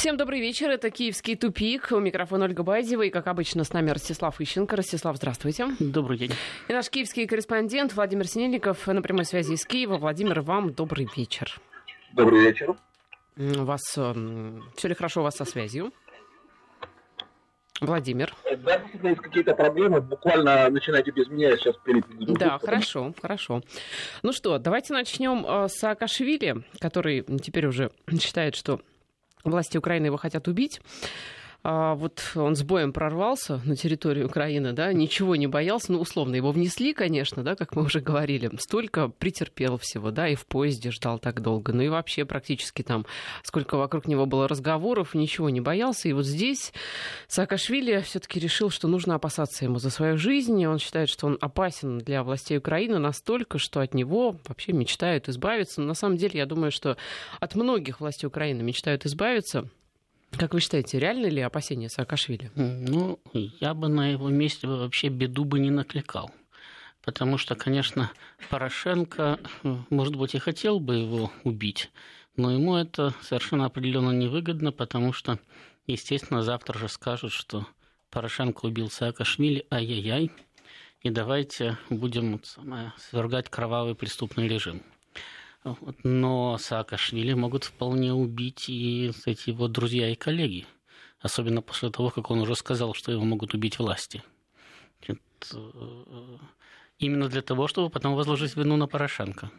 Всем добрый вечер. Это «Киевский тупик». У микрофона Ольга Байдева. И, как обычно, с нами Ростислав Ищенко. Ростислав, здравствуйте. Добрый день. И наш киевский корреспондент Владимир Синельников на прямой связи из Киева. Владимир, вам добрый вечер. Добрый вечер. У вас э, все ли хорошо у вас со связью? Владимер. Да, есть какие-то проблемы. Буквально начинайте без меня, я сейчас перейду. Да, хорошо, хорошо. Ну что, давайте начнем э, с Саакашвили, который теперь уже считает, что Власти Украины его хотят убить. А вот он с боем прорвался на территорию Украины, да, ничего не боялся, ну, условно, его внесли, конечно, да, как мы уже говорили, столько претерпел всего, да, и в поезде ждал так долго, ну и вообще практически там, сколько вокруг него было разговоров, ничего не боялся, и вот здесь Саакашвили все таки решил, что нужно опасаться ему за свою жизнь, и он считает, что он опасен для властей Украины настолько, что от него вообще мечтают избавиться, но на самом деле я думаю, что от многих властей Украины мечтают избавиться, как вы считаете, реально ли опасения Саакашвили? Ну, я бы на его месте вообще беду бы не накликал. Потому что, конечно, Порошенко, может быть, и хотел бы его убить, но ему это совершенно определенно невыгодно, потому что, естественно, завтра же скажут, что Порошенко убил Саакашвили, ай-яй-яй, и давайте будем самое, свергать кровавый преступный режим. Но Саакашвили могут вполне убить и эти его друзья и коллеги. Особенно после того, как он уже сказал, что его могут убить власти. Э, именно для того, чтобы потом возложить вину на Порошенко.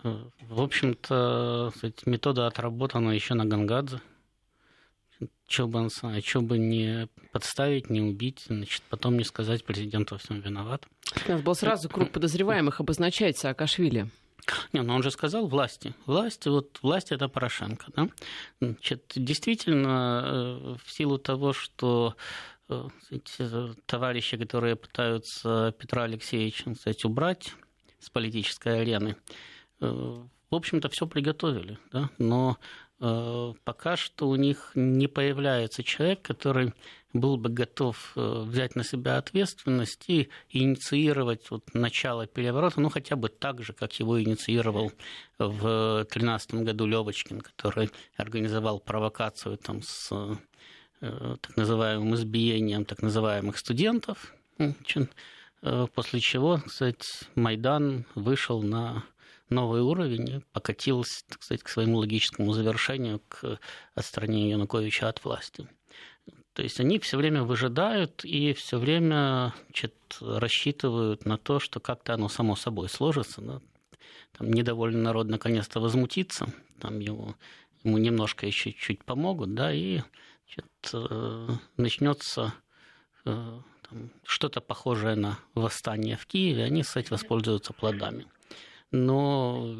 В общем-то, метода отработана еще на Гангадзе. Что бы, что бы не подставить, не убить, значит, потом не сказать президенту всем виноват. У нас был сразу круг подозреваемых обозначать Саакашвили. Не, ну он же сказал власти. Власти, вот власть это Порошенко. Да? Значит, действительно, э, в силу того, что э, эти товарищи, которые пытаются Петра Алексеевича кстати, убрать с политической арены, э, в общем-то, все приготовили. Да? Но пока что у них не появляется человек, который был бы готов э, взять на себя ответственность и инициировать вот начало переворота, ну, хотя бы так же, как его инициировал в 2013 году Левочкин, который организовал провокацию там, с э, так называемым избиением так называемых студентов, э, после чего, кстати, Майдан вышел на новый уровень покатился, так сказать, к своему логическому завершению, к отстранению Януковича от власти. То есть они все время выжидают и все время значит, рассчитывают на то, что как-то оно само собой сложится. Да? Там недовольный народ наконец-то возмутится, там ему, ему немножко еще чуть помогут, да, и значит, э, начнется э, что-то похожее на восстание в Киеве, они, кстати, воспользуются плодами. Но,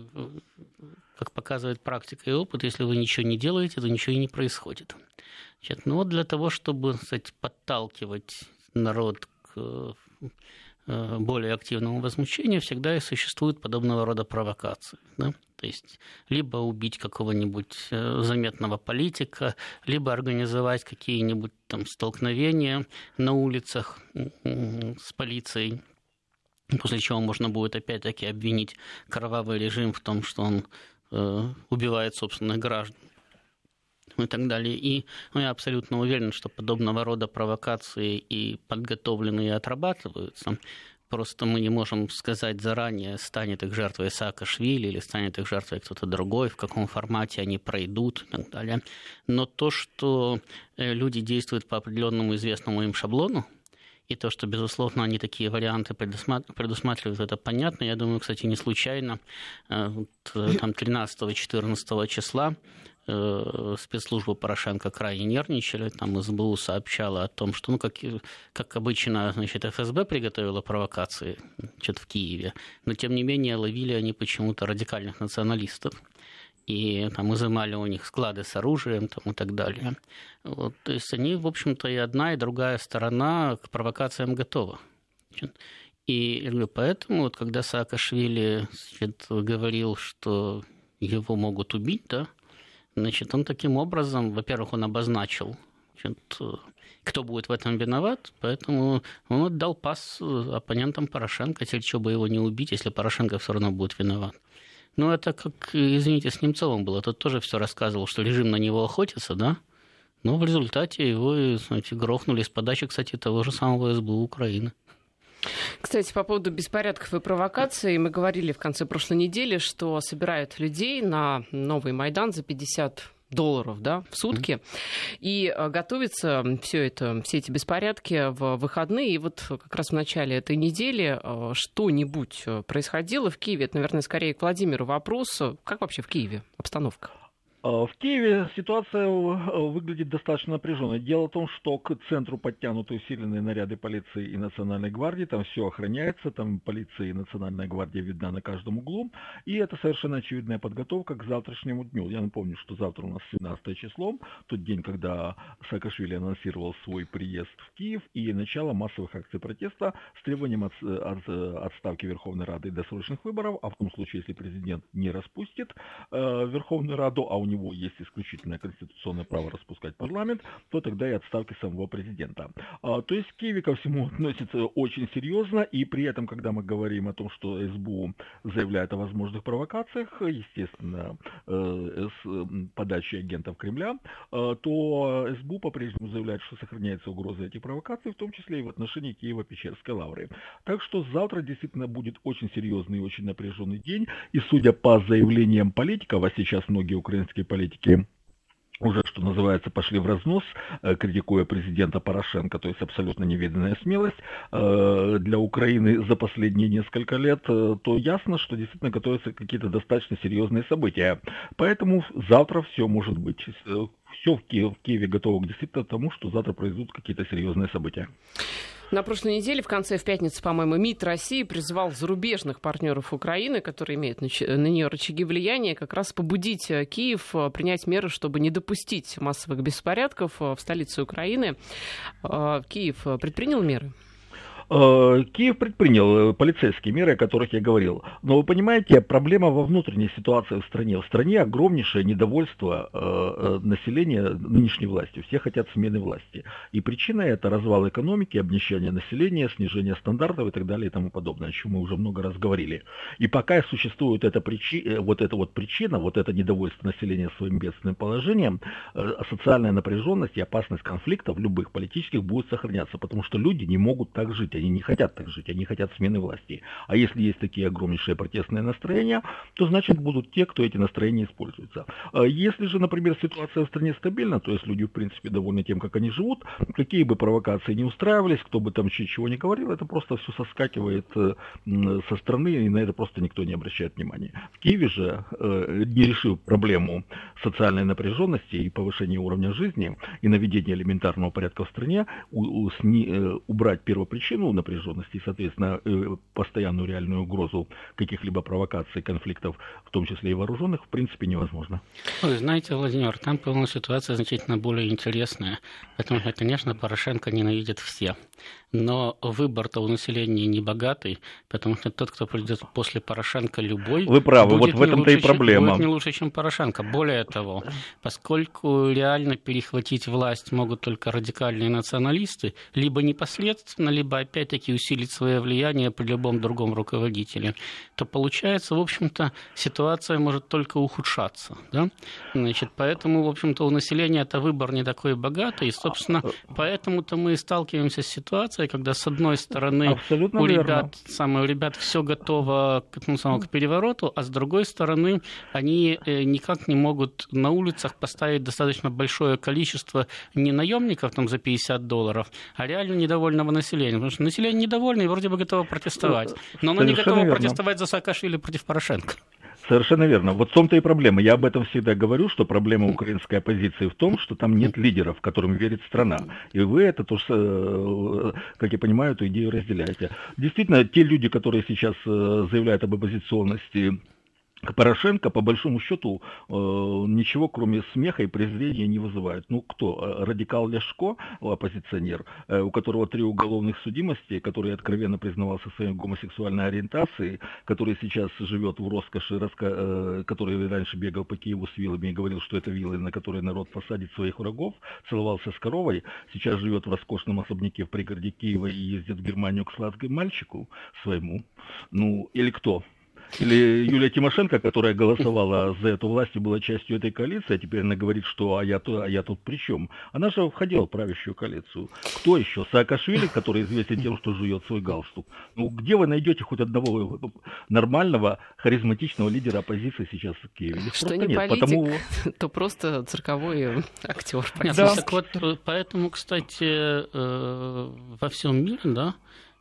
как показывает практика и опыт, если вы ничего не делаете, то ничего и не происходит. Значит, ну вот для того, чтобы кстати, подталкивать народ к э, более активному возмущению, всегда и существуют подобного рода провокации. Да? То есть либо убить какого-нибудь э, заметного политика, либо организовать какие-нибудь там столкновения на улицах с полицией, после чего можно будет опять-таки обвинить кровавый режим в том, что он убивает собственных граждан и так далее. И ну, я абсолютно уверен, что подобного рода провокации и подготовленные отрабатываются. Просто мы не можем сказать заранее, станет их жертвой Саакашвили или станет их жертвой кто-то другой, в каком формате они пройдут и так далее. Но то, что э, люди действуют по определенному известному им шаблону, и то, что, безусловно, они такие варианты предусматривают, это понятно. Я думаю, кстати, не случайно э, э, там 13-14 числа Э, спецслужбы Порошенко крайне нервничали. Там СБУ сообщала о том, что, ну, как, как обычно, значит, ФСБ приготовила провокации значит, в Киеве, но, тем не менее, ловили они почему-то радикальных националистов и там изымали у них склады с оружием там, и так далее. Вот, то есть они, в общем-то, и одна, и другая сторона к провокациям готова. И поэтому, вот, когда Саакашвили значит, говорил, что его могут убить, да, Значит, он таким образом, во-первых, он обозначил, значит, кто будет в этом виноват, поэтому он отдал пас оппонентам Порошенко, теперь что бы его не убить, если Порошенко все равно будет виноват. Ну, это как, извините, с Немцовым было. Тот тоже все рассказывал, что режим на него охотится, да? Но в результате его знаете, грохнули с подачи, кстати, того же самого СБУ Украины. Кстати, по поводу беспорядков и провокаций, мы говорили в конце прошлой недели, что собирают людей на новый Майдан за 50 долларов да, в сутки. Mm-hmm. И э, готовится все это, все эти беспорядки в выходные. И вот как раз в начале этой недели э, что-нибудь э, происходило в Киеве. Это, наверное, скорее к Владимиру вопрос. Как вообще в Киеве обстановка? А, в Киеве ситуация э, выглядит достаточно напряженной. Дело в том, что к центру подтянуты усиленные наряды полиции и национальной гвардии, там все охраняется, там полиция и национальная гвардия видна на каждом углу, и это совершенно очевидная подготовка к завтрашнему дню. Я напомню, что завтра у нас 17 число, тот день, когда Саакашвили анонсировал свой приезд в Киев и начало массовых акций протеста с требованием от, от, отставки Верховной Рады и досрочных выборов, а в том случае, если президент не распустит э, Верховную Раду, а у него него есть исключительное конституционное право распускать парламент, то тогда и отставки самого президента. А, то есть Киеве ко всему относится очень серьезно, и при этом, когда мы говорим о том, что СБУ заявляет о возможных провокациях, естественно, э, с подачей агентов Кремля, э, то СБУ по-прежнему заявляет, что сохраняется угроза этих провокаций, в том числе и в отношении Киева-Печерской лавры. Так что завтра действительно будет очень серьезный и очень напряженный день, и судя по заявлениям политиков, а сейчас многие украинские политики уже, что называется, пошли в разнос, э, критикуя президента Порошенко, то есть абсолютно невиданная смелость э, для Украины за последние несколько лет, э, то ясно, что действительно готовятся какие-то достаточно серьезные события. Поэтому завтра все может быть. Все в Киеве, в Киеве готово к действительно тому, что завтра произойдут какие-то серьезные события. На прошлой неделе, в конце, в пятницу, по-моему, МИД России призывал зарубежных партнеров Украины, которые имеют на нее рычаги влияния, как раз побудить э, Киев э, принять меры, чтобы не допустить массовых беспорядков э, в столице Украины. Киев предпринял меры? Э, Киев предпринял э, полицейские меры, о которых я говорил. Но вы понимаете, проблема во внутренней ситуации в стране. В стране огромнейшее недовольство э, населения нынешней властью. Все хотят смены власти. И причина это развал экономики, обнищание населения, снижение стандартов и так далее и тому подобное, о чем мы уже много раз говорили. И пока существует эта причина, вот эта вот причина, вот это недовольство населения своим бедственным положением, социальная напряженность и опасность конфликтов любых политических будет сохраняться, потому что люди не могут так жить жить, они не хотят так жить, они хотят смены власти. А если есть такие огромнейшие протестные настроения, то значит будут те, кто эти настроения используются. А если же, например, ситуация в стране стабильна, то есть люди, в принципе, довольны тем, как они живут, какие бы провокации не устраивались, кто бы там чего не говорил, это просто все соскакивает э, со стороны, и на это просто никто не обращает внимания. В Киеве же, э, не решив проблему социальной напряженности и повышения уровня жизни и наведения элементарного порядка в стране, э, убрать первопричину, ну, напряженности соответственно, э, постоянную реальную угрозу каких-либо провокаций, конфликтов, в том числе и вооруженных, в принципе, невозможно. Вы знаете, Владимир, там, по-моему, ситуация значительно более интересная, потому что, конечно, Порошенко ненавидят все но выбор-то у населения не богатый, потому что тот, кто придет после Порошенко любой, Вы правы, вот в этом-то и проблема. Будет не лучше, чем Порошенко. Более того, поскольку реально перехватить власть могут только радикальные националисты, либо непосредственно, либо опять-таки усилить свое влияние при любом другом руководителе, то получается, в общем-то, ситуация может только ухудшаться. Да? Значит, поэтому, в общем-то, у населения это выбор не такой богатый, и, собственно, поэтому-то мы сталкиваемся с ситуацией, ситуация, когда с одной стороны Абсолютно у ребят, самое, у ребят все готово к, ну, самому, к перевороту, а с другой стороны они э, никак не могут на улицах поставить достаточно большое количество не наемников там за 50 долларов, а реально недовольного населения. Потому что население недовольно и вроде бы готово протестовать. Но оно не готово верно. протестовать за Саакашвили против Порошенко. Совершенно верно. Вот в том-то и проблема. Я об этом всегда говорю, что проблема украинской оппозиции в том, что там нет лидеров, которым верит страна. И вы это тоже, э, как я понимаю, эту идею разделяете. Действительно, те люди, которые сейчас э, заявляют об оппозиционности Порошенко, по большому счету, э, ничего кроме смеха и презрения не вызывает. Ну кто? Э, радикал Ляшко, оппозиционер, э, у которого три уголовных судимости, который откровенно признавался своей гомосексуальной ориентацией, который сейчас живет в роскоши, который раньше бегал по Киеву с вилами и говорил, что это вилы, на которые народ посадит своих врагов, целовался с коровой, сейчас живет в роскошном особняке в пригороде Киева и ездит в Германию к сладкому мальчику своему. Ну, или кто? Или Юлия Тимошенко, которая голосовала за эту власть и была частью этой коалиции, а теперь она говорит, что а я, а я тут при чем? Она же входила в правящую коалицию. Кто еще? Саакашвили, который известен тем, что жует свой галстук. Ну, где вы найдете хоть одного нормального, харизматичного лидера оппозиции сейчас в Киеве? Их что не нет, политик, потому... то просто цирковой актер. Да. Так вот, поэтому, кстати, э, во всем мире, да,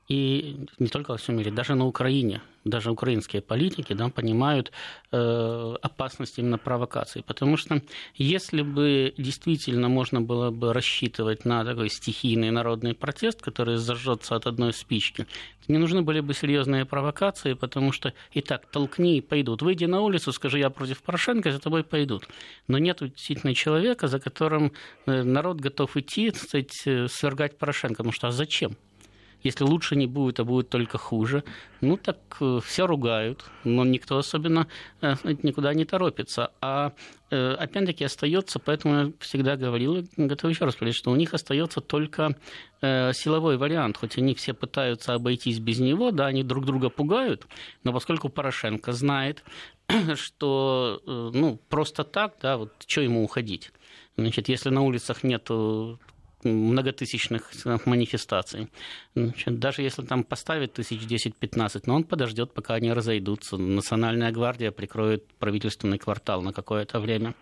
и не только во всем мире, даже на Украине, даже украинские политики да, понимают э, опасность именно провокации. Потому что если бы действительно можно было бы рассчитывать на такой стихийный народный протест, который зажжется от одной спички, то не нужны были бы серьезные провокации, потому что и так толкни и пойдут. Выйди на улицу, скажи, я против Порошенко, за тобой пойдут. Но нет действительно человека, за которым э, народ готов идти, кстати, э, свергать Порошенко. Ну что, а зачем? Если лучше не будет, а будет только хуже, ну так э, все ругают, но никто особенно э, никуда не торопится. А э, опять-таки остается, поэтому я всегда говорил, и готов еще раз сказать, что у них остается только силовой вариант, хоть они все пытаются обойтись без него, да, они друг друга пугают, но поскольку Порошенко знает, что ну, просто так, да, вот что ему уходить? Значит, если на улицах нет многотысячных манифестаций. Значит, даже если там поставить тысяч 10-15, но он подождет, пока они разойдутся. Национальная гвардия прикроет правительственный квартал на какое-то время.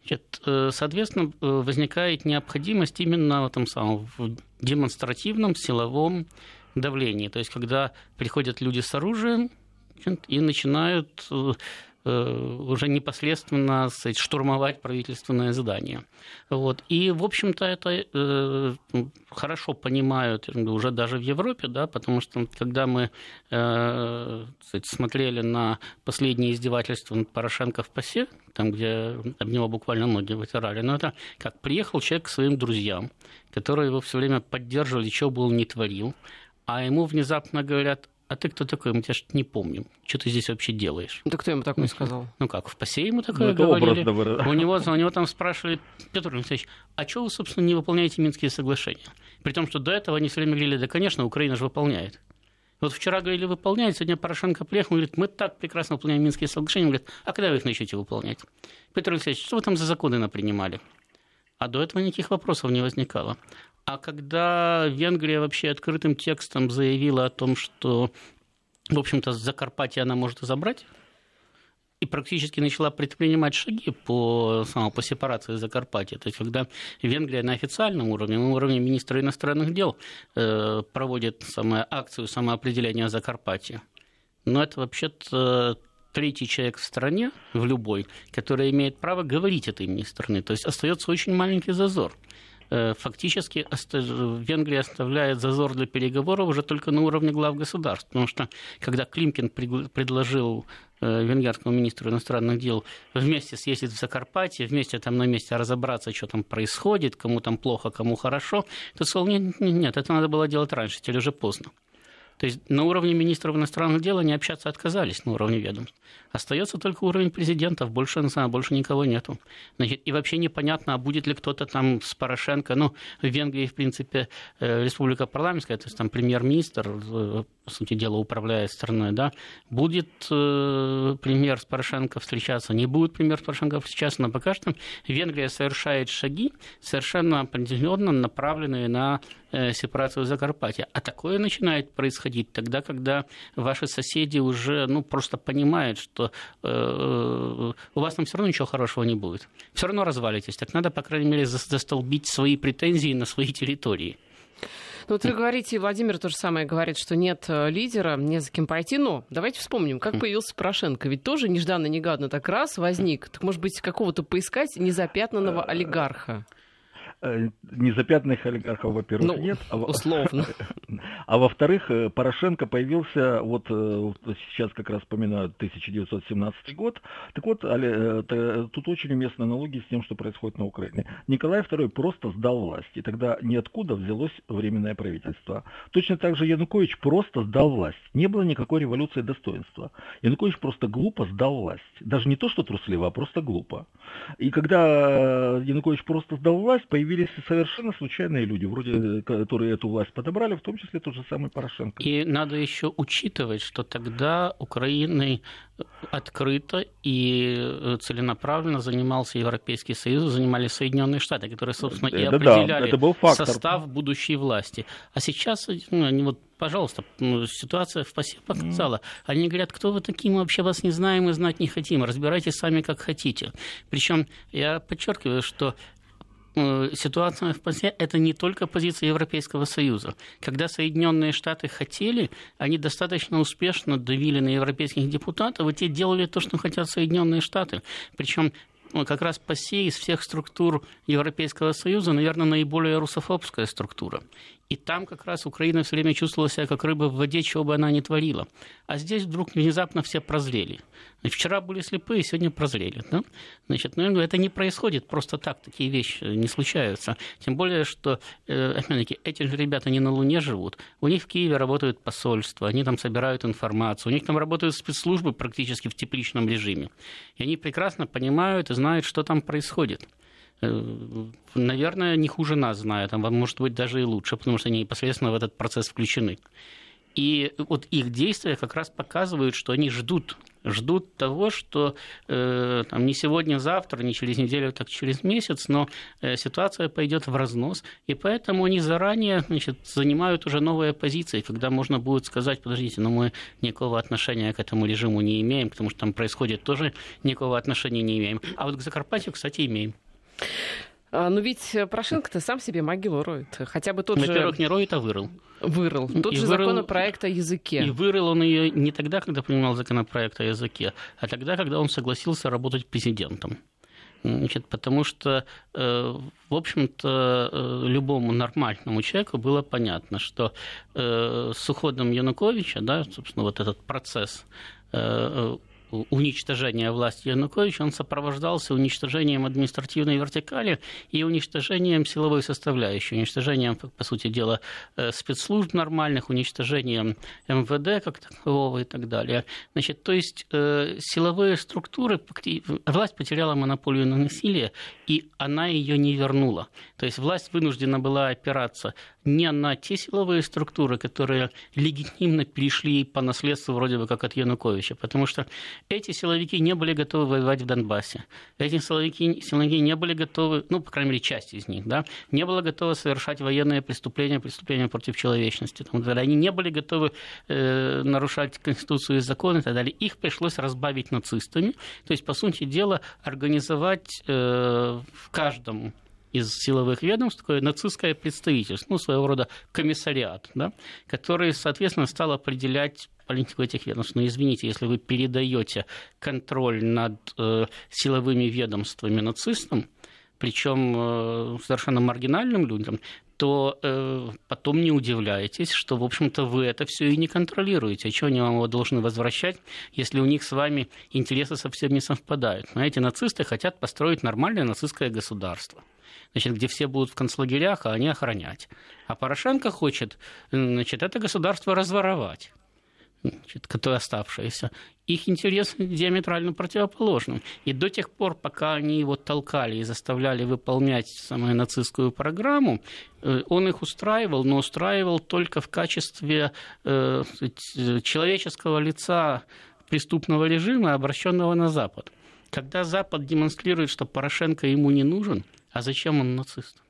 Значит, э, соответственно, э, возникает необходимость именно в этом самом в демонстративном силовом давлении. То есть, когда приходят люди с оружием и начинают Э, уже непосредственно сказать, штурмовать правительственное задание. Вот. И, в общем-то, это э, хорошо понимают уже даже в Европе, да, потому что когда мы э, сказать, смотрели на последние издевательства над Порошенко в ПАСЕ, там, где об него буквально ноги вытирали, но это как приехал человек к своим друзьям, которые его все время поддерживали, что бы он ни творил, а ему внезапно говорят, а ты кто такой? Мы тебя не помним. Что ты здесь вообще делаешь? Да кто ему такое сказал? Ну как, в ПАСЕ ему такое ну, говорили. У него, у него там спрашивали, Петр Алексеевич, а что вы, собственно, не выполняете Минские соглашения? При том, что до этого они все время говорили, да, конечно, Украина же выполняет. Вот вчера говорили, выполняет, сегодня Порошенко приехал, говорит, мы так прекрасно выполняем Минские соглашения. Он говорит, а когда вы их начнете выполнять? Петр Алексеевич, что вы там за законы напринимали? А до этого никаких вопросов не возникало. А когда Венгрия вообще открытым текстом заявила о том, что, в общем-то, Закарпатье она может забрать, и практически начала предпринимать шаги по, само, по сепарации Закарпатья. То есть, когда Венгрия на официальном уровне, на уровне министра иностранных дел э, проводит самое, акцию самоопределения Закарпатья, но это вообще-то третий человек в стране, в любой, который имеет право говорить от имени страны. То есть остается очень маленький зазор. Э, фактически Венгрия оставляет зазор для переговоров уже только на уровне глав государств. Потому что когда Климкин предложил э, венгерскому министру иностранных дел вместе съездить в Закарпатье, вместе там на месте разобраться, что там происходит, кому там плохо, кому хорошо, то сказал, нет, нет, это надо было делать раньше, теперь уже поздно. То есть на уровне министров иностранных дел они общаться отказались, на уровне ведомств. Остается только уровень президентов, больше, не знаю, больше никого нету. Значит, и вообще непонятно, а будет ли кто-то там с Порошенко. Ну, в Венгрии, в принципе, э, республика парламентская, то есть там премьер-министр, э, по сути дела, управляет страной, да, будет э, премьер с Порошенко встречаться, не будет премьер с Порошенко встречаться, но пока что Венгрия совершает шаги, совершенно определенно направленные на сепарацию Закарпатья. А такое начинает происходить тогда, когда ваши соседи уже ну, просто понимают, что э, у вас там все равно ничего хорошего не будет. Все равно развалитесь. Так надо, по крайней мере, застолбить свои претензии на свои территории. Ну, вот вы говорите, Владимир то же самое говорит, что нет э, лидера, не за кем пойти. Но давайте вспомним, как появился Порошенко. Ведь тоже нежданно-негадно так раз возник. Так, может быть, какого-то поискать незапятнанного олигарха? Э, незапятных олигархов, во-первых, ну, нет. А, условно. А во-вторых, э, Порошенко появился, вот э, сейчас как раз вспоминают 1917 год. Так вот, тут очень уместны аналогии с тем, что происходит на Украине. Николай II просто сдал власть, и тогда ниоткуда взялось временное правительство. Точно так же Янукович просто сдал власть. Не было никакой революции достоинства. Янукович просто глупо сдал власть. Даже не то, что трусливо, а просто глупо. И когда Янукович просто сдал власть, появился появились совершенно случайные люди, вроде которые эту власть подобрали, в том числе тот же самый Порошенко. И надо еще учитывать, что тогда Украиной открыто и целенаправленно занимался Европейский Союз, занимались Соединенные Штаты, которые, собственно, и определяли да, это был состав будущей власти. А сейчас ну, они вот пожалуйста, ну, ситуация в ПАСЕ показала. Они говорят, кто вы такие, мы вообще вас не знаем и знать не хотим, разбирайтесь сами как хотите. Причем я подчеркиваю, что э, ситуация в ПАСЕ – это не только позиция Европейского Союза. Когда Соединенные Штаты хотели, они достаточно успешно давили на европейских депутатов, и те делали то, что хотят Соединенные Штаты. Причем ну, как раз ПАСЕ из всех структур Европейского Союза, наверное, наиболее русофобская структура. И там как раз Украина все время чувствовала себя как рыба в воде, чего бы она ни творила. А здесь вдруг внезапно все прозрели. Вчера были слепые, сегодня прозрели. Да? Значит, ну, это не происходит просто так, такие вещи не случаются. Тем более, что, э, опять-таки, эти же ребята не на Луне живут. У них в Киеве работают посольства, они там собирают информацию, у них там работают спецслужбы практически в тепличном режиме. И они прекрасно понимают и знают, что там происходит. Э, наверное, не хуже нас знают, а может быть даже и лучше, потому что они непосредственно в этот процесс включены. И вот их действия как раз показывают, что они ждут, ждут того, что э, там, не сегодня, а завтра, не через неделю, так через месяц, но э, ситуация пойдет в разнос, и поэтому они заранее значит, занимают уже новые позиции, когда можно будет сказать, подождите, но мы никакого отношения к этому режиму не имеем, потому что там происходит тоже никакого отношения не имеем. А вот к Закарпатью, кстати, имеем. А, ну ведь Порошенко-то сам себе могилу роет. Хотя бы тот Во-первых, же... Не роет, а вырыл. Вырыл. Тот и же вырыл... законопроект о языке. И вырыл он ее не тогда, когда принимал законопроект о языке, а тогда, когда он согласился работать президентом. Значит, потому что, э, в общем-то, э, любому нормальному человеку было понятно, что э, с уходом Януковича, да, собственно, вот этот процесс уничтожения власти Януковича, он сопровождался уничтожением административной вертикали и уничтожением силовой составляющей, уничтожением, по сути дела, э, спецслужб нормальных, уничтожением МВД как такового и так далее. Значит, то есть э, силовые структуры, власть потеряла монополию на насилие, и она ее не вернула. То есть власть вынуждена была опираться не на те силовые структуры, которые легитимно перешли по наследству вроде бы как от Януковича, потому что эти силовики не были готовы воевать в Донбассе. Эти силовики, силовики не были готовы, ну, по крайней мере, часть из них, да, не была готова совершать военные преступления, преступления против человечности. Там, они не были готовы э, нарушать Конституцию и законы и так далее. Их пришлось разбавить нацистами. То есть, по сути дела, организовать э, в каждом из силовых ведомств такое нацистское представительство, ну, своего рода комиссариат, да, который, соответственно, стал определять политику этих ведомств. Но извините, если вы передаете контроль над э, силовыми ведомствами нацистам, причем э, совершенно маргинальным людям, то э, потом не удивляйтесь, что, в общем-то, вы это все и не контролируете. А что они вам его должны возвращать, если у них с вами интересы совсем не совпадают? Но эти нацисты хотят построить нормальное нацистское государство значит, где все будут в концлагерях, а они охранять. А Порошенко хочет значит, это государство разворовать значит, которые оставшиеся, их интерес диаметрально противоположным. И до тех пор, пока они его толкали и заставляли выполнять самую нацистскую программу, э, он их устраивал, но устраивал только в качестве э, человеческого лица преступного режима, обращенного на Запад. Когда Запад демонстрирует, что Порошенко ему не нужен – а зачем он нацист?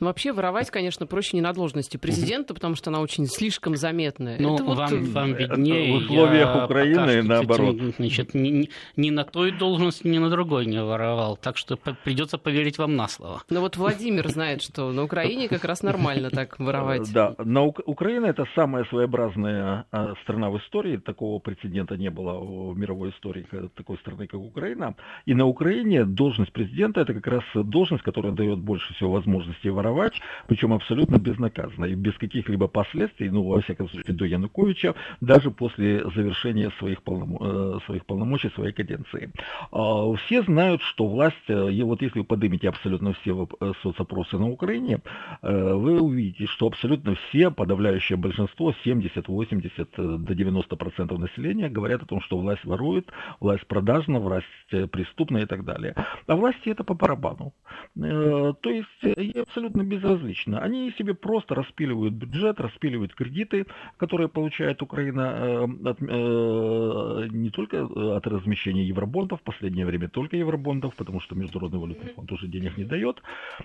Ну, вообще воровать, конечно, проще не на должности президента, потому что она очень слишком заметная. Ну, вам, вот... вам виднее. В условиях я Украины, что, наоборот. Кстати, значит, ни, ни на той должности, ни на другой не воровал. Так что придется поверить вам на слово. Ну вот Владимир знает, что на Украине как раз нормально так воровать. Да, на Украина это самая своеобразная а, страна в истории. Такого прецедента не было в мировой истории такой страны, как Украина. И на Украине должность президента это как раз должность, которая дает больше всего возможностей воровать воровать, причем абсолютно безнаказанно и без каких-либо последствий, ну, во всяком случае, до Януковича, даже после завершения своих, полном... Э, своих полномочий, своей каденции. А, все знают, что власть, э, и вот если вы поднимете абсолютно все э, соцопросы на Украине, вы увидите, что абсолютно все, подавляющее большинство, 70, 80 до 90% населения говорят о том, что власть ворует, власть продажна, власть преступна и так далее. А власти это по барабану. То есть абсолютно безразлично. Они себе просто распиливают бюджет, распиливают кредиты, которые получает Украина от, не только от размещения евробондов, в последнее время только евробондов, потому что Международный валютный фонд уже денег не дает.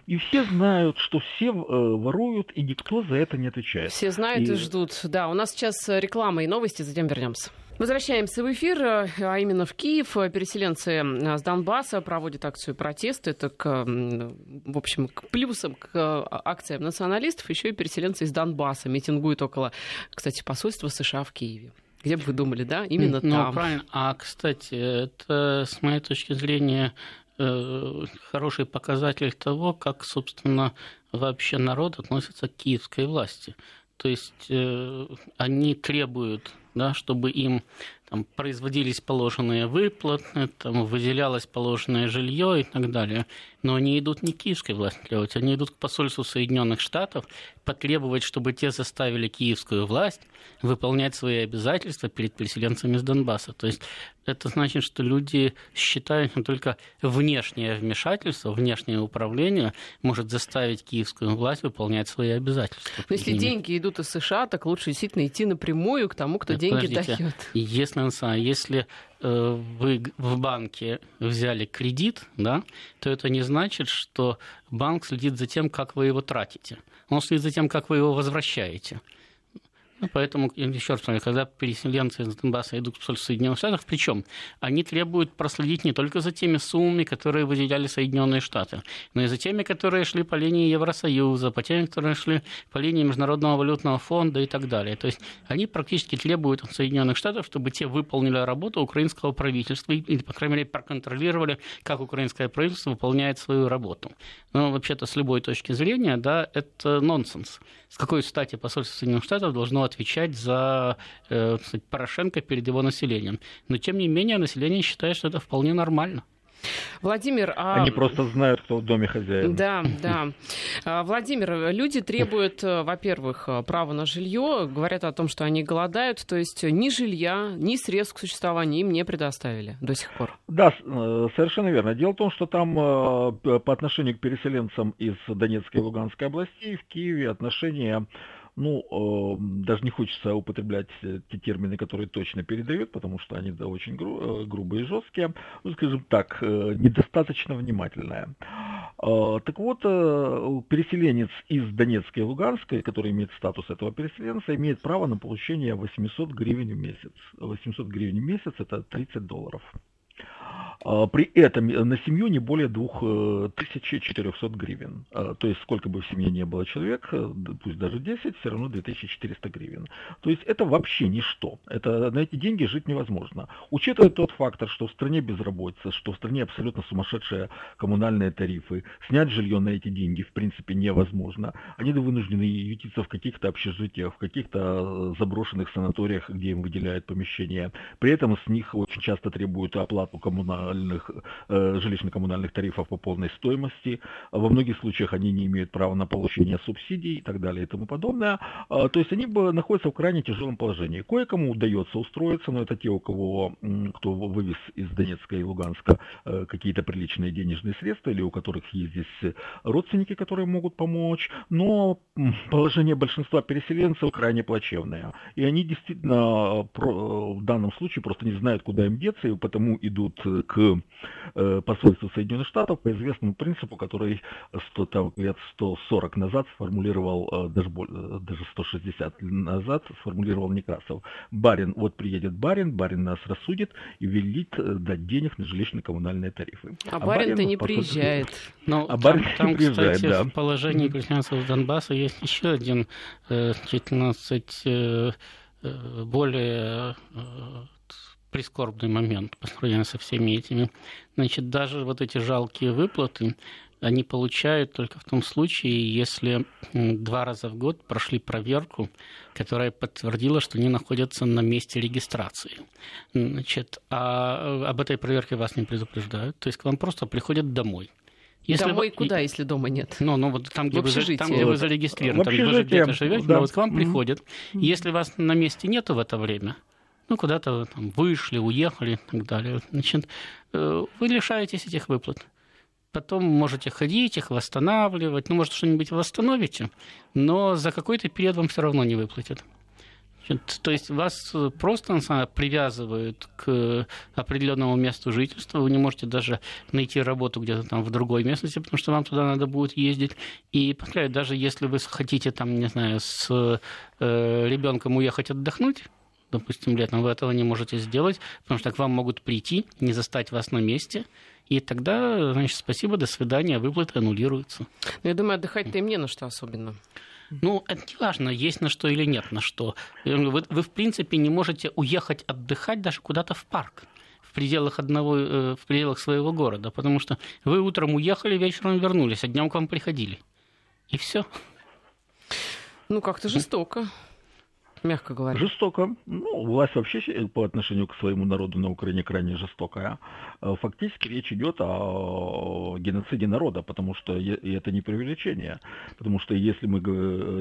И все знают, что все э, воруют, и никто за это не отвечает. Все знают и, и ждут. Да, у нас сейчас реклама и новости, затем вернемся. Возвращаемся в эфир, э, а именно в Киев. Переселенцы э, с Донбасса проводят акцию протеста. Это, к, в общем, к плюсам к акциям националистов еще и переселенцы из Донбасса митингуют около, кстати, посольства США в Киеве. Где бы вы думали, да? Именно ну, там. правильно. А, кстати, это, с моей точки зрения, э, хороший показатель того, как, собственно, вообще народ относится к киевской власти. То есть э, они требуют, да, чтобы им там, производились положенные выплаты, там, выделялось положенное жилье и так далее. Но они идут не к киевской власти они идут к посольству Соединенных Штатов потребовать, чтобы те заставили киевскую власть выполнять свои обязательства перед переселенцами из Донбасса. То есть это значит, что люди считают, что только внешнее вмешательство, внешнее управление может заставить киевскую власть выполнять свои обязательства. Но если ними. деньги идут из США, так лучше действительно идти напрямую к тому, кто Нет, деньги дает. Если финанса, если вы в банке взяли кредит, да, то это не значит, что банк следит за тем, как вы его тратите. Он следит за тем, как вы его возвращаете. Ну, поэтому, еще раз говорю, когда переселенцы из Донбасса идут в Соединенных Штатах, причем они требуют проследить не только за теми суммами, которые выделяли Соединенные Штаты, но и за теми, которые шли по линии Евросоюза, по теми, которые шли по линии Международного валютного фонда и так далее. То есть они практически требуют от Соединенных Штатов, чтобы те выполнили работу украинского правительства или, по крайней мере, проконтролировали, как украинское правительство выполняет свою работу. Но вообще-то с любой точки зрения, да, это нонсенс. С какой стати посольство Соединенных Штатов должно отвечать за э, Порошенко перед его населением. Но, тем не менее, население считает, что это вполне нормально. Владимир, а... Они просто знают, кто в доме хозяин. Да, да. А, Владимир, люди требуют, э, во-первых, э, права на жилье, говорят о том, что они голодают, то есть ни жилья, ни средств к существованию им не предоставили до сих пор. Да, э, совершенно верно. Дело в том, что там по отношению к переселенцам из Донецкой и Луганской областей в Киеве отношения ну, э, даже не хочется употреблять э, те термины, которые точно передают, потому что они да, очень гру, э, грубые и жесткие, ну, скажем так, э, недостаточно внимательная. Э, так вот, переселенец из Донецкой и Луганской, который имеет статус этого переселенца, имеет право на получение 800 гривен в месяц. 800 гривен в месяц это 30 долларов. А, при этом э, на семью не более 2400 э, гривен. А, то есть сколько бы в семье не было человек, э, пусть даже 10, все равно 2400 гривен. То есть это вообще ничто. Это, на эти деньги жить невозможно. Учитывая тот фактор, что в стране безработица, что в стране абсолютно сумасшедшие коммунальные тарифы, снять жилье на эти деньги в принципе невозможно. Они вынуждены ютиться в каких-то общежитиях, в каких-то заброшенных санаториях, где им выделяют помещения. При этом с них очень часто требуют оплату коммунальных коммунальных, э, жилищно-коммунальных тарифов по полной стоимости. Во многих случаях они не имеют права на получение субсидий и так далее и тому подобное. А, то есть они находятся в крайне тяжелом положении. Кое-кому удается устроиться, но это те, у кого, кто вывез из Донецка и Луганска э, какие-то приличные денежные средства, или у которых есть здесь родственники, которые могут помочь. Но положение большинства переселенцев крайне плачевное. И они действительно э, в данном случае просто не знают, куда им деться, и потому идут к Э, посольству Соединенных Штатов по известному принципу, который 100, там, лет 140 назад сформулировал, э, даже, более, даже 160 назад сформулировал Некрасов. Барин, вот приедет барин, барин нас рассудит и велит э, дать денег на жилищно-коммунальные тарифы. А, а барин-то не приезжает. Ну, а там, барин там, не приезжает, кстати, да. в положении крестьянцев Донбасса есть еще один, чуть более прискорбный момент по сравнению со всеми этими. Значит, даже вот эти жалкие выплаты они получают только в том случае, если два раза в год прошли проверку, которая подтвердила, что они находятся на месте регистрации. Значит, а об этой проверке вас не предупреждают. То есть к вам просто приходят домой. Если Домой вы... куда, если дома нет? Ну, ну вот там, где, вы, там, где вы зарегистрированы, там, где вы где-то живете, да. но вот к вам mm-hmm. приходят. Если вас на месте нету в это время, ну, куда-то там вышли, уехали и так далее, значит, э, вы лишаетесь этих выплат. Потом можете ходить, их восстанавливать, ну, может, что-нибудь восстановите, но за какой-то период вам все равно не выплатят. То есть вас просто привязывают к определенному месту жительства. Вы не можете даже найти работу где-то там в другой местности, потому что вам туда надо будет ездить. И повторяю, даже если вы хотите там, не знаю, с э, ребенком уехать отдохнуть, допустим, летом, вы этого не можете сделать, потому что к вам могут прийти, не застать вас на месте, и тогда, значит, спасибо, до свидания, выплаты аннулируются. Ну, я думаю, отдыхать-то им не на что особенно. Ну, это не важно, есть на что или нет на что. Вы, вы, в принципе, не можете уехать отдыхать даже куда-то в парк в пределах одного, э, в пределах своего города, потому что вы утром уехали, вечером вернулись, а днем к вам приходили. И все. Ну, как-то жестоко мягко говоря. Жестоко. Ну, власть вообще по отношению к своему народу на Украине крайне жестокая. Э, фактически речь идет о геноциде народа, потому что и это не преувеличение. Потому что если мы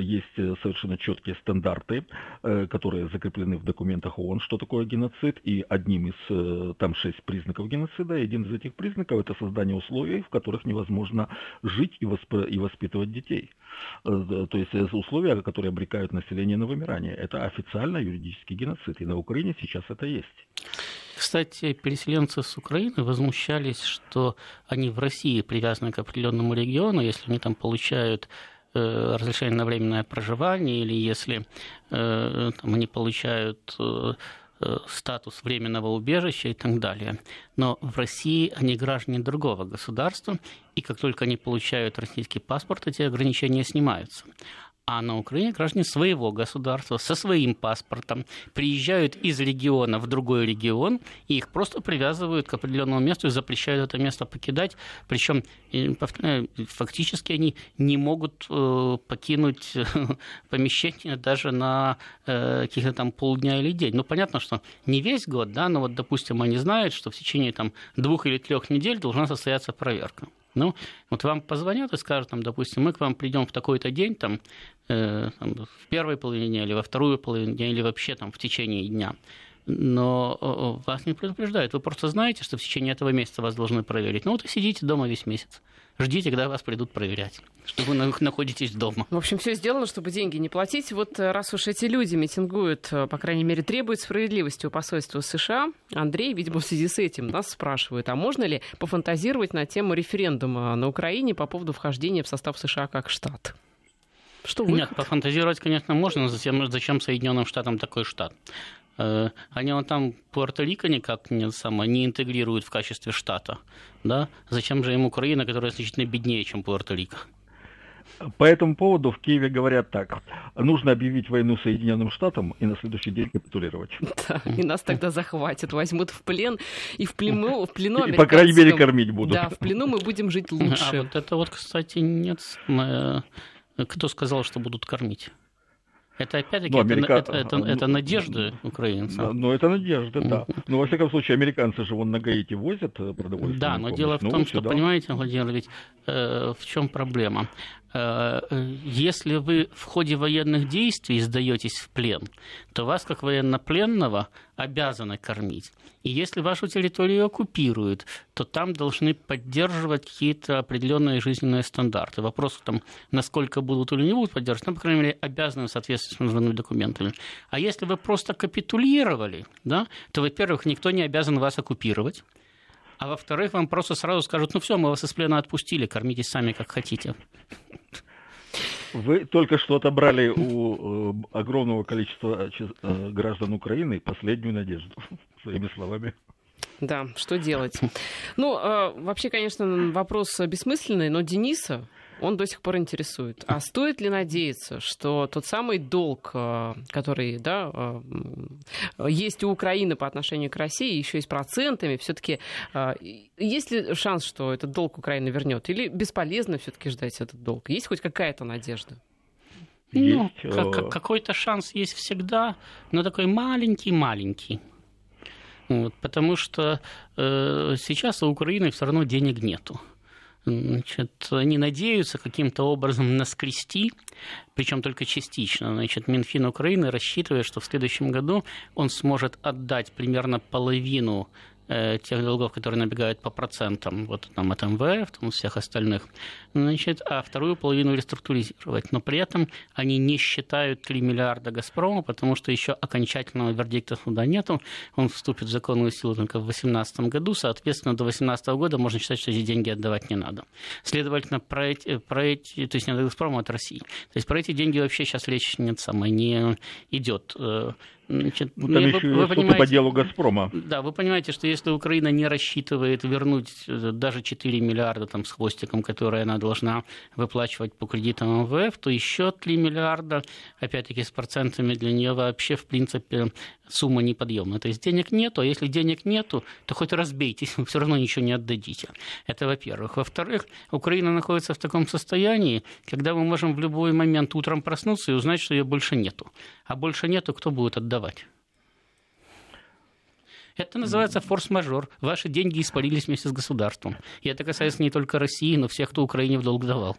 есть совершенно четкие стандарты, э, которые закреплены в документах ООН, что такое геноцид, и одним из э, там шесть признаков геноцида, и один из этих признаков это создание условий, в которых невозможно жить и, восп- и воспитывать детей. То есть условия, которые обрекают население на вымирание это официально юридический геноцид, и на Украине сейчас это есть. Кстати, переселенцы с Украины возмущались, что они в России привязаны к определенному региону, если они там получают э, разрешение на временное проживание или если э, там, они получают э, статус временного убежища и так далее. Но в России они граждане другого государства, и как только они получают российский паспорт, эти ограничения снимаются а на Украине граждане своего государства со своим паспортом приезжают из региона в другой регион, и их просто привязывают к определенному месту и запрещают это место покидать. Причем фактически они не могут э, покинуть помещение даже на э, каких-то там полдня или день. Ну, понятно, что не весь год, да, но вот, допустим, они знают, что в течение там двух или трех недель должна состояться проверка. Ну, вот вам позвонят и скажут, там, допустим, мы к вам придем в такой-то день, там, э, там, в первой половине дня или во вторую половину дня, или вообще там в течение дня. Но э, вас не предупреждают. Вы просто знаете, что в течение этого месяца вас должны проверить. Ну вот и сидите дома весь месяц ждите, когда вас придут проверять, что вы находитесь дома. В общем, все сделано, чтобы деньги не платить. Вот э, раз уж эти люди митингуют, э, по крайней мере, требуют справедливости у посольства США, Андрей, видимо, в связи с этим нас спрашивает, а можно ли пофантазировать на тему референдума на Украине по поводу вхождения в состав США как штат? Что вы? Нет, пофантазировать, конечно, можно, но зачем, зачем Соединенным Штатам такой штат? Э, они вон там Пуэрто-Рико никак не, само, не интегрируют в качестве штата. Да? Зачем же им Украина, которая значительно беднее, чем Пуэрто-Рико? По этому поводу в Киеве говорят так. Нужно объявить войну Соединенным Штатам и на следующий день капитулировать. Да, и нас тогда захватят, возьмут в плен, и в плену, в плену И, по крайней мере, кормить будут. Да, в плену мы будем жить лучше. А вот это вот, кстати, нет... Э, кто сказал, что будут кормить? Это опять-таки ну, Америка... это, это, это, это надежды украинцев. Ну, это надежды, да. Но, во всяком случае, американцы же вон на Гаити возят э, продовольствие. Да, но дело в том, что, понимаете, Владимир, ведь э, в чем проблема? Э, если вы в ходе военных действий сдаетесь в плен, то вас, как военнопленного, обязаны кормить. И если вашу территорию оккупируют, то там должны поддерживать какие-то определенные жизненные стандарты. Вопрос, там, насколько будут или не будут поддерживать, но, по крайней мере, обязаны в соответствии с нужными документами. А если вы просто капитулировали, да, то, во-первых, никто не обязан вас оккупировать. А во-вторых, вам просто сразу скажут, ну все, мы вас из плена отпустили, кормитесь сами как хотите. Вы только что отобрали у э, огромного количества э, граждан Украины последнюю надежду, своими словами. Да, что делать? Ну, э, вообще, конечно, вопрос бессмысленный, но Дениса он до сих пор интересует. А стоит ли надеяться, что тот самый долг, э, который да, э, есть у Украины по отношению к России, еще и с процентами, все-таки э, есть ли шанс, что этот долг Украина вернет? Или бесполезно все-таки ждать этот долг? Есть хоть какая-то надежда? Ну, как, какой-то шанс есть всегда, но такой маленький-маленький. Вот, потому что э, сейчас у Украины все равно денег нету. Значит, они надеются каким-то образом наскрести, причем только частично. Значит, Минфин Украины рассчитывает, что в следующем году он сможет отдать примерно половину тех долгов, которые набегают по процентам, вот там от МВФ, там, всех остальных, значит, а вторую половину реструктуризировать. Но при этом они не считают 3 миллиарда «Газпрома», потому что еще окончательного вердикта суда нету. Он вступит в законную силу только в 2018 году. Соответственно, до 2018 года можно считать, что эти деньги отдавать не надо. Следовательно, про эти, про эти то есть не от «Газпрома», а от России. То есть про эти деньги вообще сейчас речь нет самой, не идет. Значит, ну, там еще вы, вы по делу «Газпрома». Да, вы понимаете, что если Украина не рассчитывает вернуть э, даже 4 миллиарда там, с хвостиком, которые она должна выплачивать по кредитам МВФ, то еще 3 миллиарда, опять-таки с процентами для нее вообще, в принципе, сумма неподъемная. То есть денег нету, а если денег нету, то хоть разбейтесь, вы все равно ничего не отдадите. Это во-первых. Во-вторых, Украина находится в таком состоянии, когда мы можем в любой момент утром проснуться и узнать, что ее больше нету. А больше нету, кто будет отдавать? Это называется форс-мажор. Ваши деньги испарились вместе с государством. И это касается не только России, но всех, кто Украине в долг давал.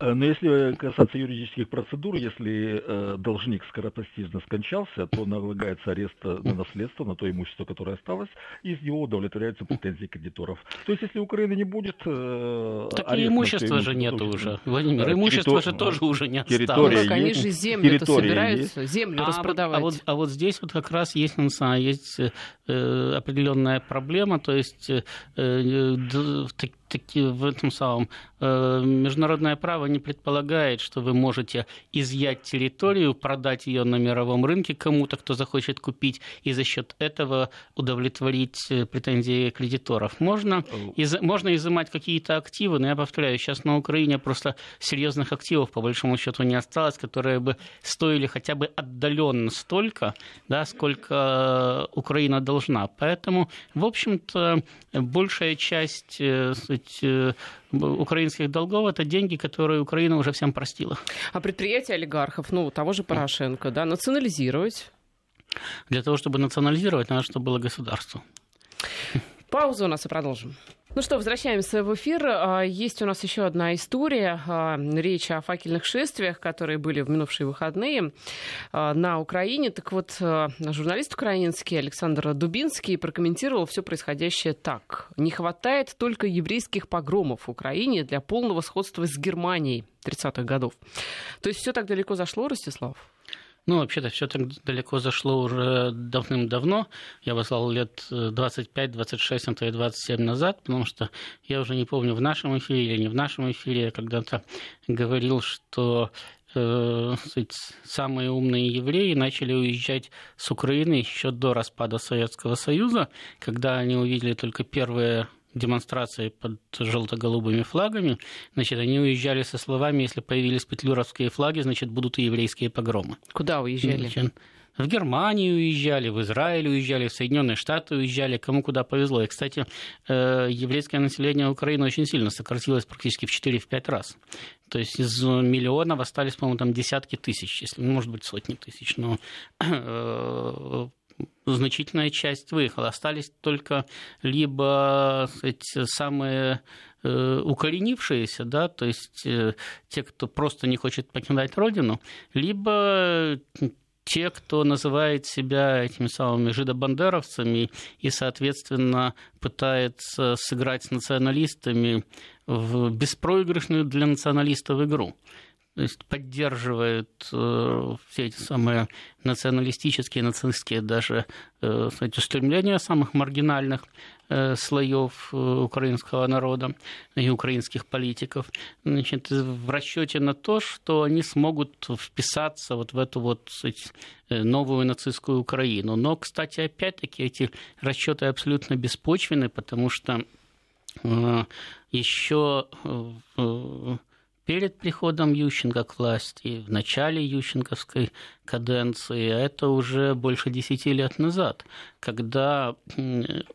Э, но если касаться юридических процедур, если э, должник скоропостижно скончался, то налагается арест на наследство, на то имущество, которое осталось, и из него удовлетворяются претензии кредиторов. То есть, если Украины не будет... Э, так и имущества же нету уже, Владимир. Да, имущество же тоже уже не осталось. Территория ну, они же землю собираются, есть. землю а, распродавать. А вот, а вот здесь вот как раз есть, есть э, определенная проблема, то есть э, э, таки в этом самом э, международное право не предполагает, что вы можете изъять территорию, продать ее на мировом рынке кому-то, кто захочет купить, и за счет этого удовлетворить э, претензии кредиторов. Можно, из, можно изымать какие-то активы, но я повторяю, сейчас на Украине просто серьезных активов по большому счету не осталось, которые бы стоили хотя бы отдаленно столько, да, сколько Украина должна. Поэтому, в общем-то, большая часть сказать, э, украинских долгов это деньги, которые Украина уже всем простила. А предприятия олигархов, ну, того же Порошенко, да, национализировать? Для того, чтобы национализировать, надо, чтобы было государство. Паузу у нас и продолжим. Ну что, возвращаемся в эфир. А, есть у нас еще одна история. А, речь о факельных шествиях, которые были в минувшие выходные а, на Украине. Так вот, журналист украинский Александр Дубинский прокомментировал все происходящее так. Не хватает только еврейских погромов в Украине для полного сходства с Германией 30-х годов. То есть все так далеко зашло, Ростислав? Ну, вообще-то все так далеко зашло уже давным-давно. Я послал лет 25, 26, а то и 27 назад, потому что я уже не помню, в нашем эфире или не в нашем эфире, я когда-то говорил, что э, самые умные евреи начали уезжать с Украины еще до распада Советского Союза, когда они увидели только первые демонстрации под желто-голубыми флагами, значит, они уезжали со словами, если появились петлюровские флаги, значит, будут и еврейские погромы. Куда уезжали? Значит, в Германию уезжали, в Израиль уезжали, в Соединенные Штаты уезжали, кому куда повезло. И, кстати, э, еврейское население Украины очень сильно сократилось практически в 4-5 раз. То есть из миллионов остались, по-моему, там десятки тысяч, если, может быть, сотни тысяч, но э, значительная часть выехала. Остались только либо сказать, самые э, укоренившиеся, да, то есть э, те, кто просто не хочет покидать родину, либо те, кто называет себя этими самыми жидобандеровцами и, соответственно, пытается сыграть с националистами в беспроигрышную для националистов игру то есть поддерживают э, все эти самые националистические, нацистские даже э, сказать, устремления самых маргинальных э, слоев э, украинского народа и украинских политиков, значит, в расчете на то, что они смогут вписаться вот в эту вот сказать, э, новую нацистскую Украину. Но, кстати, опять-таки эти расчеты абсолютно беспочвены, потому что э, еще перед приходом Ющенко к власти, в начале Ющенковской каденции, а это уже больше десяти лет назад, когда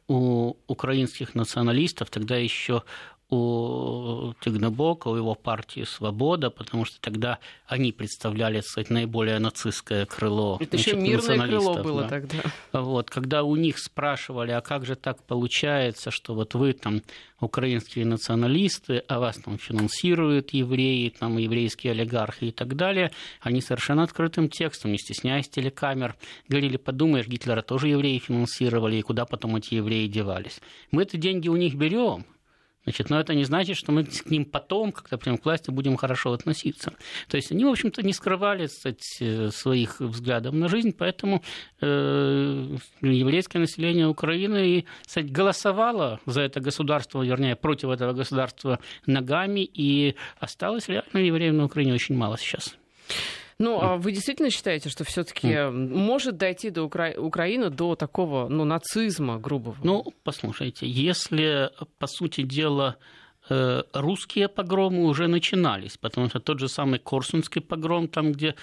у украинских националистов, тогда еще у Тигнебока, у его партии «Свобода», потому что тогда они представляли, так сказать, наиболее нацистское крыло Это еще мирное крыло было да. тогда. Вот, когда у них спрашивали, а как же так получается, что вот вы там украинские националисты, а вас там финансируют евреи, там еврейские олигархи и так далее, они совершенно открытым текстом, не стесняясь телекамер, говорили, подумаешь, Гитлера тоже евреи финансировали, и куда потом эти евреи девались. Мы эти деньги у них берем, Значит, но это не значит, что мы к ним потом, когда придем к власти, будем хорошо относиться. То есть они, в общем-то, не скрывали кстати, своих взглядов на жизнь, поэтому э, еврейское население Украины и, кстати, голосовало за это государство, вернее, против этого государства ногами, и осталось реально евреев на Украине очень мало сейчас. Ну, а вы действительно считаете, что все-таки mm. может дойти до Укра... Украины до такого, ну, нацизма грубого? Ну, послушайте, если, по сути дела, э, русские погромы уже начинались, потому что тот же самый Корсунский погром, там, где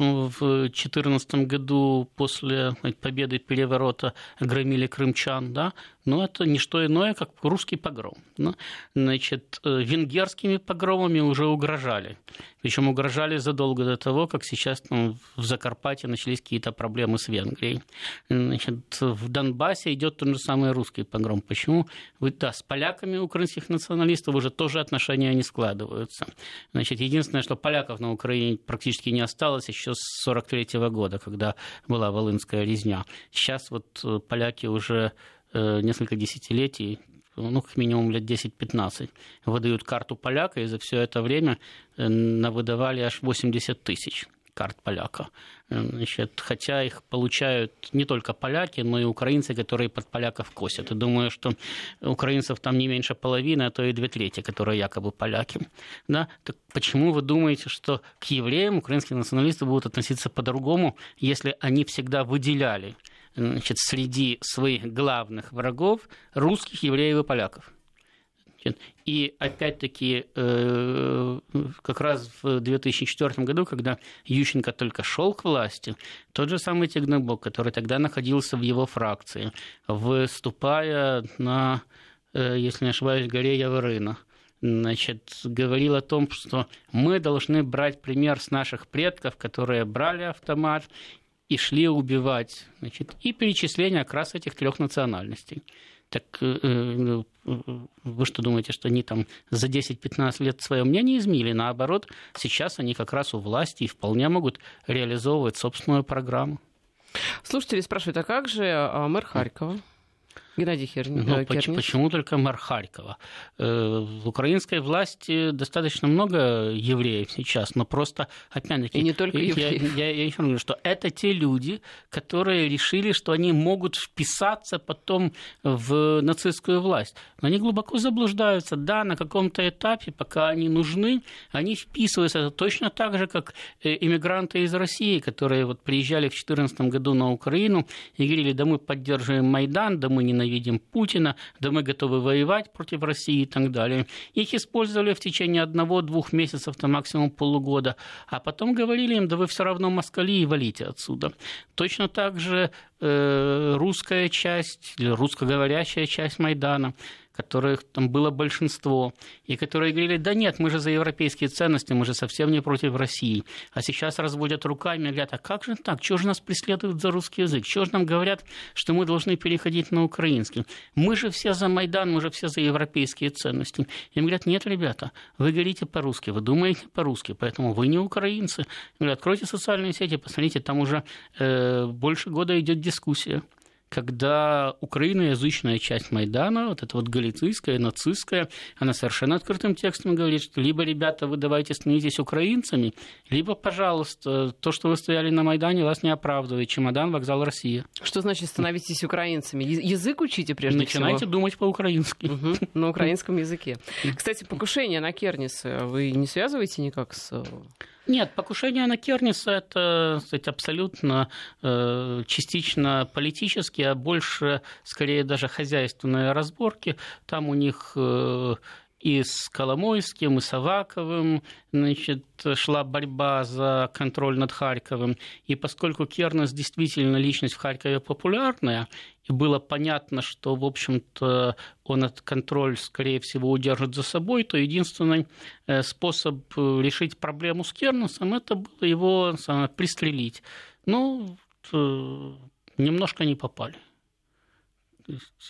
в 2014 году после победы переворота громили крымчан, да, но это не что иное, как русский погром. Ну, значит, э, венгерскими погромами уже угрожали. Причем угрожали задолго до того, как сейчас там, в Закарпатье начались какие-то проблемы с Венгрией. Значит, в Донбассе идет тот же самый русский погром. Почему? Вы, да, с поляками украинских националистов уже тоже отношения не складываются. Значит, единственное, что поляков на Украине практически не осталось еще с 1943 года, когда была Волынская резня. Сейчас вот э, поляки уже Э, несколько десятилетий, ну, как минимум лет 10-15, выдают карту поляка, и за все это время э, выдавали аж 80 тысяч карт поляка. Э, значит, хотя их получают не только поляки, но и украинцы, которые под поляков косят. И думаю, что украинцев там не меньше половины, а то и две трети, которые якобы поляки. Да? Так почему вы думаете, что к евреям украинские националисты будут относиться по-другому, если они всегда выделяли значит, среди своих главных врагов русских, евреев и поляков. И опять-таки, э, как раз в 2004 году, когда Ющенко только шел к власти, тот же самый Тегнебок, который тогда находился в его фракции, выступая на, э, если не ошибаюсь, горе Яворына, значит, говорил о том, что мы должны брать пример с наших предков, которые брали автомат и шли убивать. Значит, и перечисление как раз этих трех национальностей. Так э, э, вы что думаете, что они там за 10-15 лет свое мнение изменили? Наоборот, сейчас они как раз у власти и вполне могут реализовывать собственную программу. Слушатели спрашивают, а как же а, мэр Харькова? Геннадий Херни. Ну, почему, почему только мэр Харькова? Э, в украинской власти достаточно много евреев сейчас, но просто, опять-таки... И не только евреев. Я, я, я еще говорю, что это те люди, которые решили, что они могут вписаться потом в нацистскую власть. Но они глубоко заблуждаются. Да, на каком-то этапе, пока они нужны, они вписываются. Это точно так же, как э, иммигранты из России, которые вот приезжали в 2014 году на Украину и говорили, да мы поддерживаем Майдан, да мы не ненавидим Путина, да мы готовы воевать против России и так далее. Их использовали в течение одного-двух месяцев, то максимум полугода, а потом говорили им, да вы все равно москали и валите отсюда. Точно так же э, русская часть, русскоговорящая часть Майдана которых там было большинство, и которые говорили, да нет, мы же за европейские ценности, мы же совсем не против России. А сейчас разводят руками говорят, а как же так, чего же нас преследуют за русский язык, чего же нам говорят, что мы должны переходить на украинский. Мы же все за Майдан, мы же все за европейские ценности. Им говорят, нет, ребята, вы говорите по-русски, вы думаете по-русски, поэтому вы не украинцы. Им говорят, откройте социальные сети, посмотрите, там уже э, больше года идет дискуссия когда украиноязычная часть Майдана, вот эта вот галицийская, нацистская, она совершенно открытым текстом говорит, что либо, ребята, вы давайте становитесь украинцами, либо, пожалуйста, то, что вы стояли на Майдане, вас не оправдывает. Чемодан, вокзал Россия. Что значит становитесь украинцами? Язык учите прежде Начинайте всего? Начинайте думать по-украински. Угу, на украинском языке. Кстати, покушение на Керниса вы не связываете никак с нет, покушение на Керниса это сказать, абсолютно э, частично политические, а больше, скорее, даже хозяйственные разборки. Там у них э, и с Коломойским, и с Аваковым значит, шла борьба за контроль над Харьковом. И поскольку Кернес действительно личность в Харькове популярная, и было понятно, что, в общем-то, он этот контроль, скорее всего, удержит за собой, то единственный э, способ э, решить проблему с Кернесом – это было его пристрелить. Ну, немножко не попали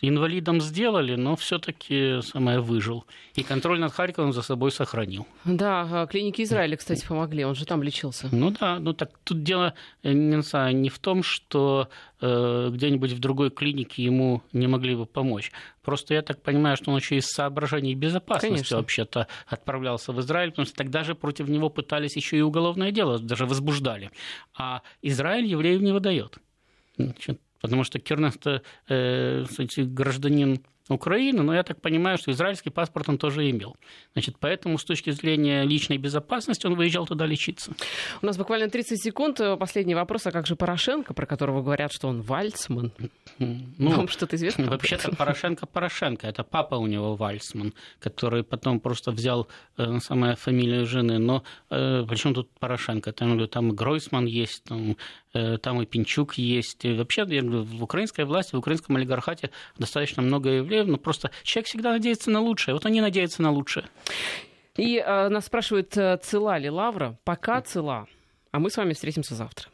инвалидом сделали, но все-таки самое выжил. И контроль над Харьковом за собой сохранил. Да, а клиники Израиля, кстати, помогли, он же там лечился. Ну да, ну так тут дело э, не, знаю, не в том, что э, где-нибудь в другой клинике ему не могли бы помочь. Просто я так понимаю, что он еще из соображений безопасности вообще-то отправлялся в Израиль, потому что тогда же против него пытались еще и уголовное дело, даже возбуждали. А Израиль евреев не выдает. Значит, потому что Кернес э, гражданин Украины, но я так понимаю, что израильский паспорт он тоже имел. Значит, поэтому с точки зрения личной безопасности он выезжал туда лечиться. У нас буквально 30 секунд. Последний вопрос, а как же Порошенко, про которого говорят, что он вальцман? Ну, Вам что-то известно? Вообще-то Порошенко Порошенко. Это папа у него вальцман, который потом просто взял э, самую фамилию жены. Но э, причем тут Порошенко? Там, там Гройсман есть, там, там и Пинчук есть. И вообще, я говорю, в украинской власти, в украинском олигархате достаточно много евреев, но просто человек всегда надеется на лучшее. Вот они надеются на лучшее. И э, нас спрашивают, э, цела ли Лавра? Пока цела. А мы с вами встретимся завтра.